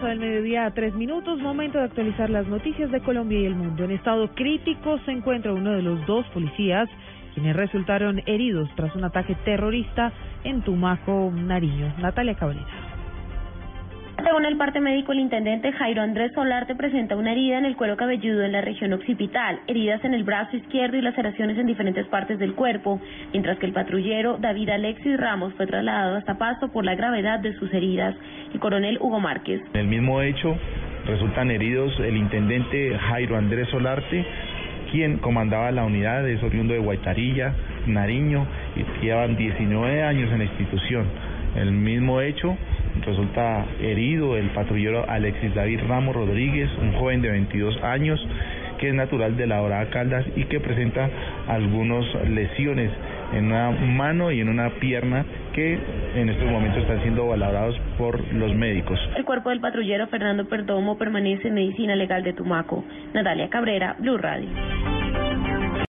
12 del mediodía a 3 minutos. Momento de actualizar las noticias de Colombia y el mundo. En estado crítico se encuentra uno de los dos policías quienes resultaron heridos tras un ataque terrorista en Tumaco, Nariño. Natalia Cabrera. Según el parte médico, el intendente Jairo Andrés Solarte presenta una herida en el cuero cabelludo en la región occipital, heridas en el brazo izquierdo y laceraciones en diferentes partes del cuerpo, mientras que el patrullero David Alexis Ramos fue trasladado hasta Pasto por la gravedad de sus heridas. El coronel Hugo Márquez. En el mismo hecho, resultan heridos el intendente Jairo Andrés Solarte, quien comandaba la unidad, es oriundo de Guaitarilla, Nariño, y llevan 19 años en la institución. El mismo hecho resulta herido el patrullero Alexis David Ramos Rodríguez, un joven de 22 años que es natural de la Dorada Caldas y que presenta algunas lesiones en una mano y en una pierna que en estos momentos están siendo valorados por los médicos. El cuerpo del patrullero Fernando Perdomo permanece en medicina legal de Tumaco. Natalia Cabrera, Blue Radio.